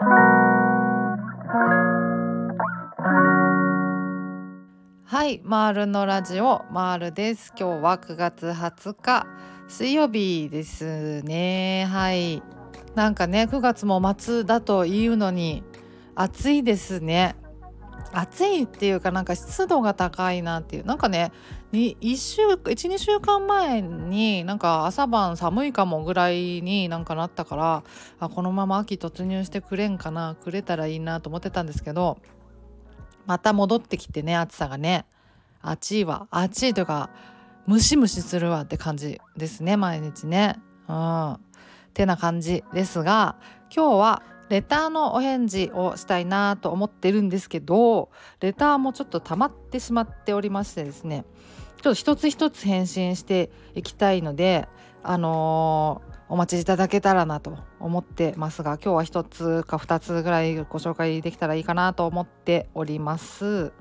はいマールのラジオマールです。今日は9月20日水曜日ですね。はい。なんかね9月も末だというのに暑いですね。暑いっていうかなんか湿度が高いなっていう。なんかね1週12週間前になんか朝晩寒いかもぐらいになんかなったからあこのまま秋突入してくれんかなくれたらいいなと思ってたんですけどまた戻ってきてね暑さがね。暑いわ。暑いというかムシムシするわって感じですね毎日ね。うん。てな感じですが今日はレターのお返事をしたいなと思ってるんですけどレターもちょっと溜まってしまっておりましてですねちょっと一つ一つ返信していきたいのであのー、お待ちいただけたらなと思ってますが今日は一つか二つぐらいご紹介できたらいいかなと思っております。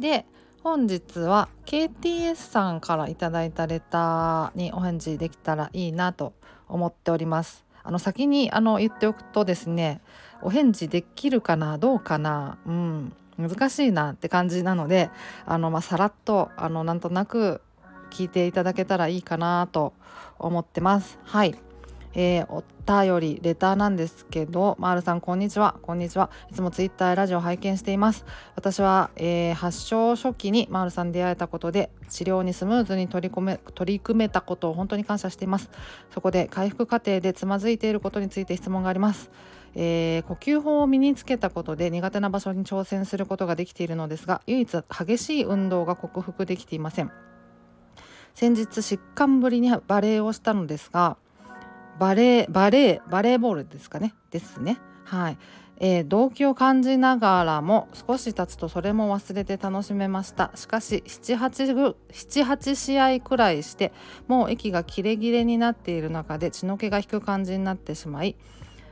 で本日は KTS さんから頂いたレターにお返事できたらいいなと思っております。あの先にあの言っておくとですねお返事できるかなどうかなうん難しいなって感じなのであの、まあ、さらっとあのなんとなく聞いていただけたらいいかなと思ってます。はいえー、お便りレターなんですけど、まーるさんこんにちは。こんにちは。いつもツイッターラジオ拝見しています。私は、えー、発症初期にまーるさん出会えたことで治療にスムーズに取り込め取り組めたことを本当に感謝しています。そこで回復過程でつまずいていることについて質問があります。えー、呼吸法を身につけたことで苦手な場所に挑戦することができているのですが唯一激しい運動が克服できていません。先日疾患ぶりにバレエをしたのですがバレーバレーバレーボールですかね。ですね。はい、えー、動機を感じながらも少し経つとそれも忘れて楽しめました。しかし78試合くらいしてもう息がキレキレになっている中で血の気が引く感じになってしまい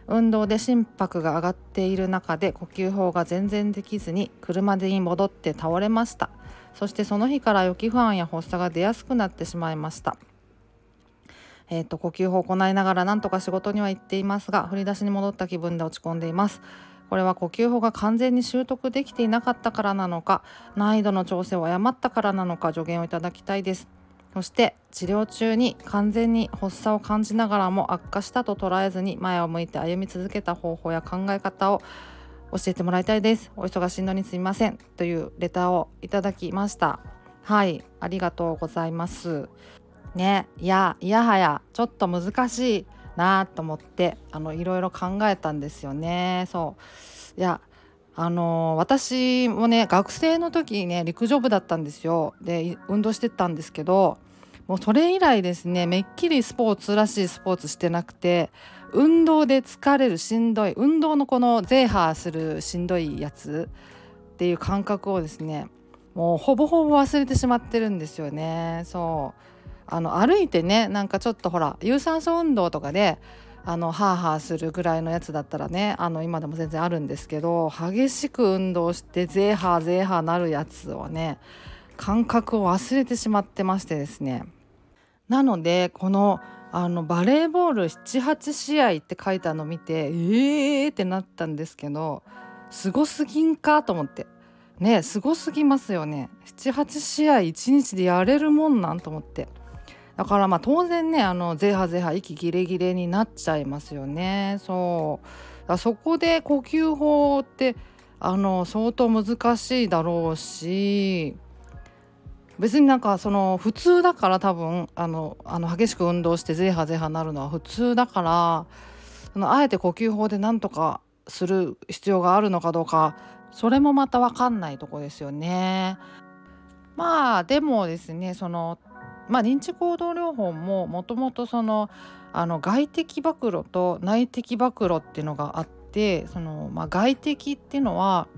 運動で心拍が上がっている中で呼吸法が全然できずに車でに戻って倒れました。そしてその日から予期不安や発作が出やすくなってしまいました。えーと、呼吸法を行いながらなんとか仕事には行っていますが振り出しに戻った気分で落ち込んでいます。これは呼吸法が完全に習得できていなかったからなのか難易度の調整を誤ったからなのか助言をいただきたいです。そして治療中に完全に発作を感じながらも悪化したと捉えずに前を向いて歩み続けた方法や考え方を教えてもらいたいです。お忙しいのにすみません。というレターをいただきました。はい。ありがとうございます。ねいやいやはやちょっと難しいなと思ってあのいろいろ考えたんですよね。そう。いやあの私もね学生の時ね陸上部だったんですよ。で運動してたんですけどもうそれ以来ですねめっきりスポーツらしいスポーツしてなくて運動で疲れるしんどい運動のこのゼーハーするしんどいやつっていう感覚をですねもうほぼほぼ忘れてしまってるんですよね。そう。あの歩いてねなんかちょっとほら有酸素運動とかであのハーハーするぐらいのやつだったらねあの今でも全然あるんですけど激しく運動してゼーハーゼーハーなるやつをね感覚を忘れてしまってましてですね。なのでこのあのバレーボール78試合って書いたの見てえーってなったんですけどすごすぎんかと思って。ねすごすぎますよね。78試合1日でやれるもんなんと思って。だからまあ当然ねあのゼハゼハ息ギレギレになっちゃいますよねそうそこで呼吸法ってあの相当難しいだろうし別になんかその普通だから多分あのあの激しく運動してゼハゼハなるのは普通だからそのあえて呼吸法でなんとかする必要があるのかどうかそれもまた分かんないとこですよね。まあでもですねそのまあ、認知行動療法ももともとそのあの外的暴露と内的暴露っていうのがあってその、まあ、外的っていうのは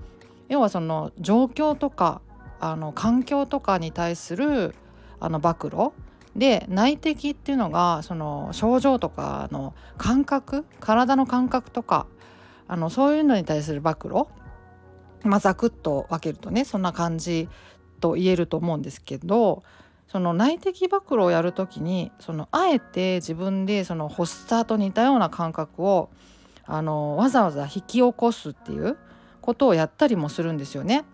要はその状況とかあの環境とかに対するあの暴露。で内的っていうのがその症状とかの感覚体の感覚とかあのそういうのに対する暴露。まあざくっと分けるとねそんな感じと言えると思うんですけどその内的暴露をやる時にそのあえて自分でその発作と似たような感覚をあのわざわざ引き起こすっていうことをやったりもするんですよね。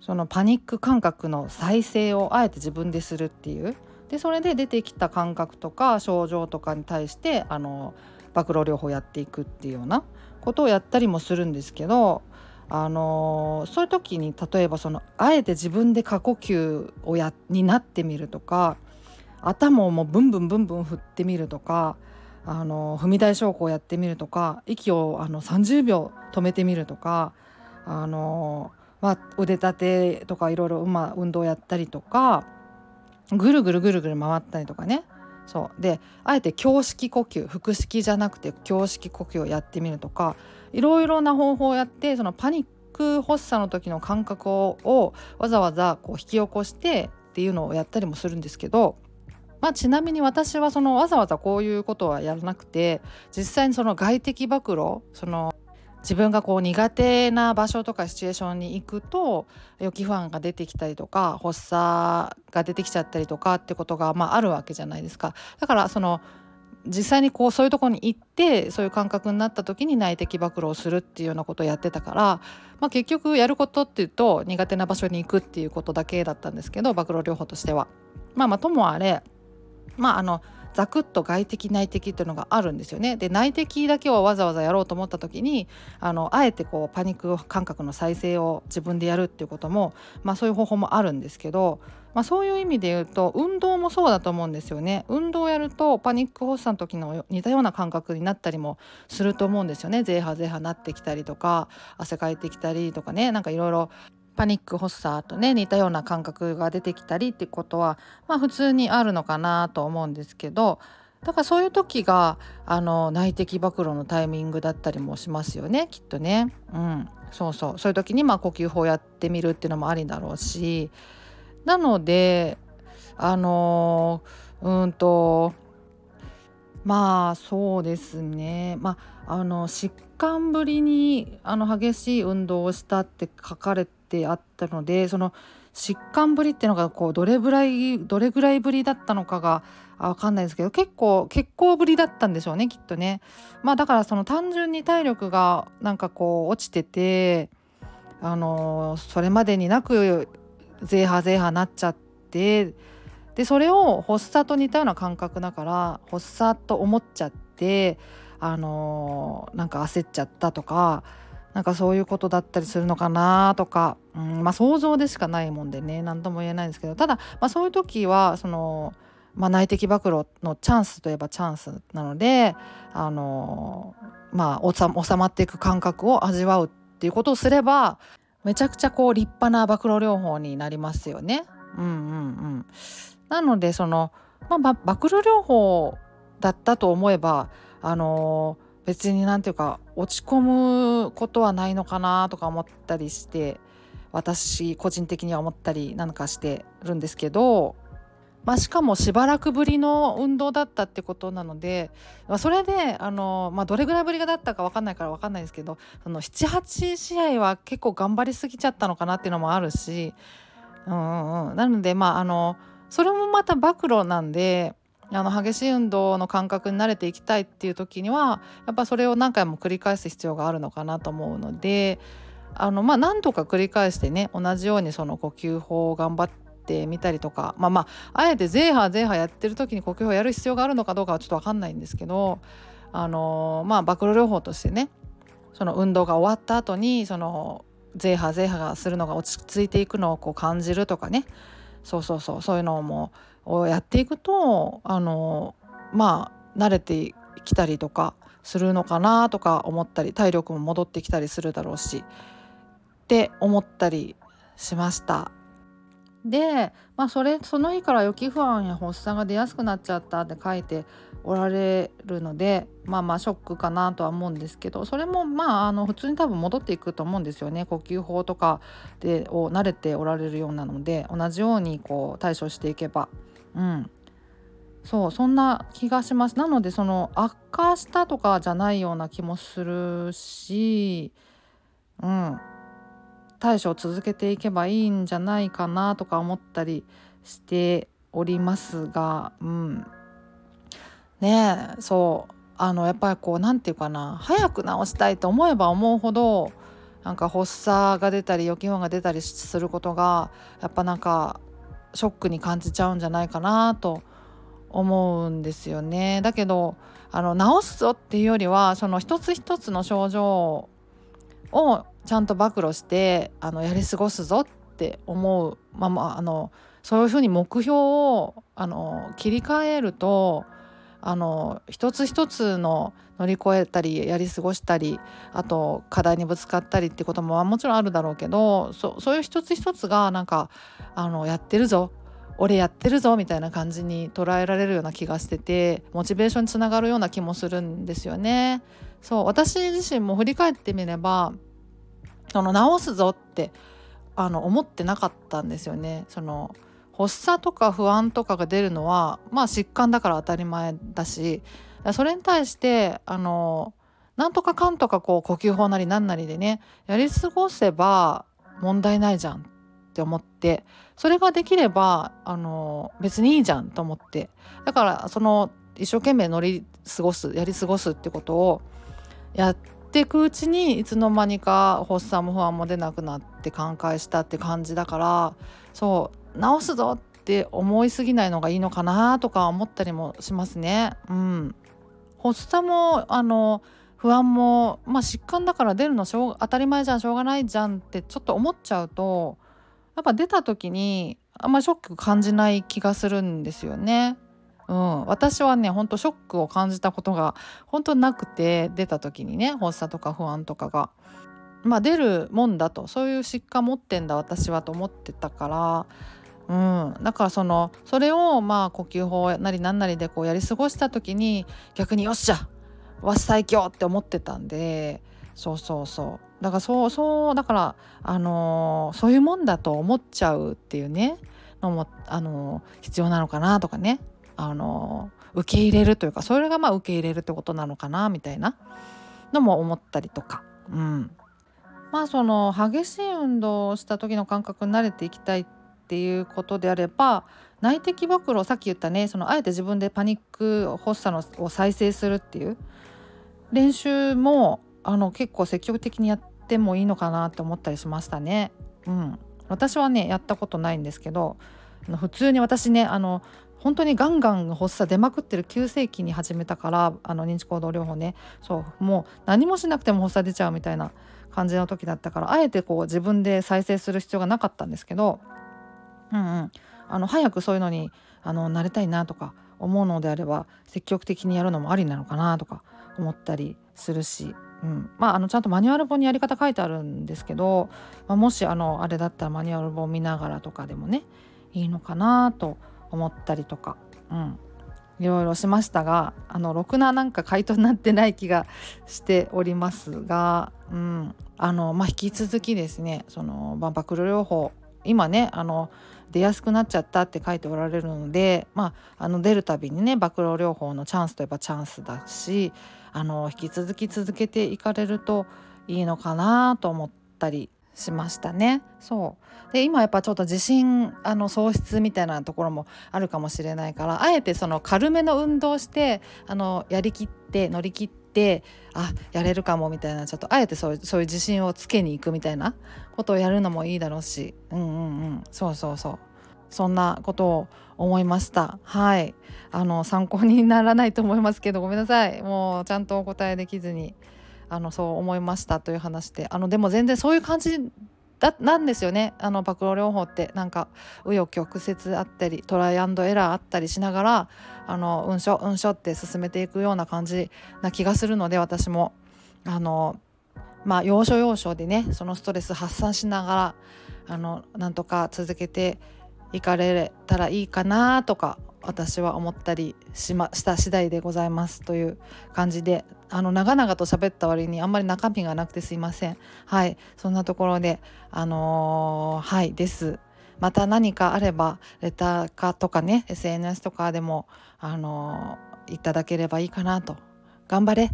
そのパニック感覚の再生をあえて自分でするっていうでそれで出てきた感覚とか症状とかに対してあの暴露療法やっていくっていうようなことをやったりもするんですけどあのそういう時に例えばそのあえて自分で過呼吸をやになってみるとか頭をもうブンブンブンブン振ってみるとかあの踏み台昇降をやってみるとか息をあの30秒止めてみるとかあの、まあ、腕立てとかいろいろ、運動やったりとかぐるぐるぐるぐる回ったりとかね。そう。であえて胸式呼吸腹式じゃなくて胸式呼吸をやってみるとかいろいろな方法をやってそのパニック発作の時の感覚をわざわざこう引き起こしてっていうのをやったりもするんですけどまあ、ちなみに私はそのわざわざこういうことはやらなくて実際にその外的暴露その自分がこう苦手な場所とかシチュエーションに行くと予期不安が出てきたりとか発作が出てきちゃったりとかってことがまああるわけじゃないですか。だからその実際にこうそういうとこに行ってそういう感覚になった時に内的暴露をするっていうようなことをやってたから、まあ、結局やることっていうと苦手な場所に行くっていうことだけだったんですけど暴露療法としては。まあまあともあれまああのザクッと外的内的っていうのがあるんですよね。で内的だけをわざわざやろうと思った時にあのあえてこうパニック感覚の再生を自分でやるっていうことも、まあ、そういう方法もあるんですけど、まあ、そういう意味で言うと運動もそうだと思うんですよね。運動をやるとパニック発作の時の似たような感覚になったりもすると思うんですよね。ゼーハゼーハなってきたりとか汗かいてきたりとかねなんかいろいろパニック発作とね似たような感覚が出てきたりってことはまあ普通にあるのかなと思うんですけどだからそういう時があの内的暴露のタイミングだったりもしますよねきっとね。うん、そうそう。そういう時にまあ呼吸法やってみるっていうのもありだろうし。なのであのうんとまあそうですね。まああの疾患ぶりにあの激しい運動をしたって書かれててあったのでその疾患ぶりっていうのがこうどれぐらいどれぐらいぶりだったのかが分かんないですけど結構結構ぶりだったんでしょうねきっとね。まあだからその単純に体力がなんかこう落ちててあのそれまでになくゼーハゼーハなっちゃってでそれを発作と似たような感覚だから発作と思っちゃってあのなんか焦っちゃったとかなんかそういうことだったりするのかなとか、うん、まあ想像でしかないもんでね何とも言えないんですけどただ、まあ、そういう時はその、まあ、内的暴露のチャンスといえばチャンスなのであのまあ収まっていく感覚を味わうっていうことをすればめちゃくちゃこう立派な暴露療法になりますよね。うんうんうん、なのでその、まあ、暴露療法だったと思えばあの別になんていうか落ち込むことはないのかなとか思ったりして私個人的には思ったりなんかしてるんですけど、まあ、しかもしばらくぶりの運動だったってことなので、まあ、それであの、まあ、どれぐらいぶりがだったか分かんないから分かんないですけど78試合は結構頑張りすぎちゃったのかなっていうのもあるし、うんうん、なのでまああのそれもまた暴露なんであの激しい運動の感覚に慣れていきたいっていう時にはやっぱそれを何回も繰り返す必要があるのかなと思うのであのまあ何度か繰り返してね同じようにその呼吸法を頑張ってみたりとかまあまああえてゼーハーゼーハーやってる時に呼吸法をやる必要があるのかどうかはちょっと分かんないんですけどあのまあ暴露療法としてねその運動が終わった後にそのゼーハーゼーハーがするのが落ち着いていくのをこう感じるとかねそうそうそうそういうのもをやっていくとあのまあ慣れてきたりとかするのかなとか思ったり体力も戻ってきたりするだろうしって思ったりしました。で、まあ、それその日から予期不安や発作が出やすくなっちゃったって書いておられるのでまあまあショックかなとは思うんですけどそれもまああの普通に多分戻っていくと思うんですよね。呼吸法とかでを慣れておられるようなので同じようにこう対処していけば。うん。そうそんな気がします。なのでその悪化したとかじゃないような気もするしうん。対処を続けていけばいいんじゃないかなとか思ったりしておりますがうん。ねえそう。あのやっぱりこう何て言うかな。早く治したいと思えば思うほどなんか発作が出たり予期不安が出たりすることがやっぱなんかショックに感じちゃうんじゃないかなと思うんですよね。だけどあの治すぞっていうよりはその一つ一つの症状をちゃんと暴露してあのやり過ごすぞって思うままあのそういうふうに目標をあの切り替えるとあの一つ一つの乗り越えたりやり過ごしたりあと課題にぶつかったりってことももちろんあるだろうけどそそういう一つ一つがなんかあのやってるぞ俺やってるぞみたいな感じに捉えられるような気がしててモチベーションにつながるような気もするんですよね。そう私自身も振り返ってみればその直すぞってあの思ってなかったんですよね。その発作とか不安とかが出るのはまあ疾患だから当たり前だしそれに対してあのなんとかかんとかこう呼吸法なりなんなりでねやり過ごせば問題ないじゃんって思ってそれができればあの別にいいじゃんと思ってだからその一生懸命乗り過ごすやり過ごすってことをやっていくうちにいつの間にか発作も不安も出なくなって寛解したって感じだからそう治すぞって思いすぎないのがいいのかなとか思ったりもしますね。うん、発作もあの不安も、まあ、疾患だから出るのしょう当たり前じゃんしょうがないじゃんってちょっと思っちゃうとやっぱ出た時にあんまショック感じない気がするんですよね。うん、私はねほんとショックを感じたことが本当なくて出た時にね発作とか不安とかが。まあ出るもんだとそういう疾患持ってんだ私はと思ってたからうん、だからそのそれをまあ呼吸法なりななりでこうやり過ごした時に逆によっしゃわし最強って思ってたんでそうそうそう。だからそうそうだからあのー、そういうもんだと思っちゃうっていうねのもあのー、必要なのかなとかね。あのー、受け入れるというかそれがまあ受け入れるってことなのかなみたいな。のも思ったりとか。うん。まあその激しい運動をした時の感覚に慣れていきたいっていうことであれば内的暴露さっき言ったねそのあえて自分でパニック発作のを再生するっていう練習もあの結構積極的にやってもいいのかなって思ったりしましたね。うん、私はねやったことないんですけど普通に私ねあの本当にガンガン発作出まくってる急性期に始めたからあの認知行動療法ね。そうもう何もしなくても発作出ちゃうみたいな感じの時だったからあえてこう自分で再生する必要がなかったんですけど、うんうん、あの早くそういうのにあの慣れたいなとか思うのであれば積極的にやるのもありなのかなとか思ったりするし。うん。まあ、あのちゃんとマニュアル本にやり方書いてあるんですけど、まあ、もしあのあれだったらマニュアル本見ながらとかでもねいいのかなと思ったりとか、うん、いろいろしましたがあのろくななんか回答になってない気がしておりますが、うん。あのまあ、引き続きですねその万博療法今ねあの出やすくなっちゃったって書いておられるので、まあ、あの出るたびにね暴露療法のチャンスといえばチャンスだしあの引き続き続けていかれるといいのかなと思ったりしましたね。そうで今やっぱちょっと自信あの喪失みたいなところもあるかもしれないからあえてその軽めの運動してあのやりきって乗り切ってあやれるかもみたいなちょっとあえてそうそういう自信をつけに行くみたいなことをやるのもいいだろうし。うんうんうん。そうそうそう。そんなことを思いました。はい。あの参考にならないと思いますけどごめんなさい。もうちゃんとお答えできずにあのそう思いましたという話で。あのでも全然そういう感じだなんですよね。あの暴露療法って。なんか紆余曲折あったりトライアンドエラーあったりしながらあのうんしょうんしょって進めていくような感じな気がするので私も。あのまあ要所要所でねそのストレス発散しながらあのなんとか続けて行かれたらいいかなとか私は思ったりしました次第でございますという感じであの長々と喋った割にあんまり中身がなくてすいません。はい。そんなところであのー、はいです。また何かあればレターかとかね SNS とかでもあのー、いただければいいかなと。頑張れ。っ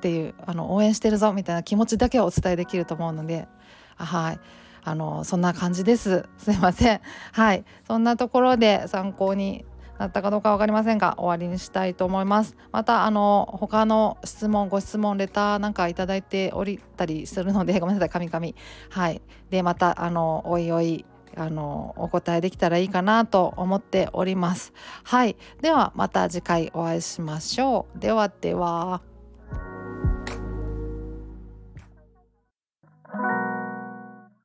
ていうあの応援してるぞみたいな気持ちだけはお伝えできると思うので。はい。あのそんな感じです。すいません。はい。そんなところで参考になったかどうか分かりませんが終わりにしたいと思います。またあの他の質問ご質問レターなんかいただいておりたりするのでごめんなさい。神々はい。でまたあのおいおいあのお答えできたらいいかなと思っております。はい。ではまた次回お会いしましょう。ではでは。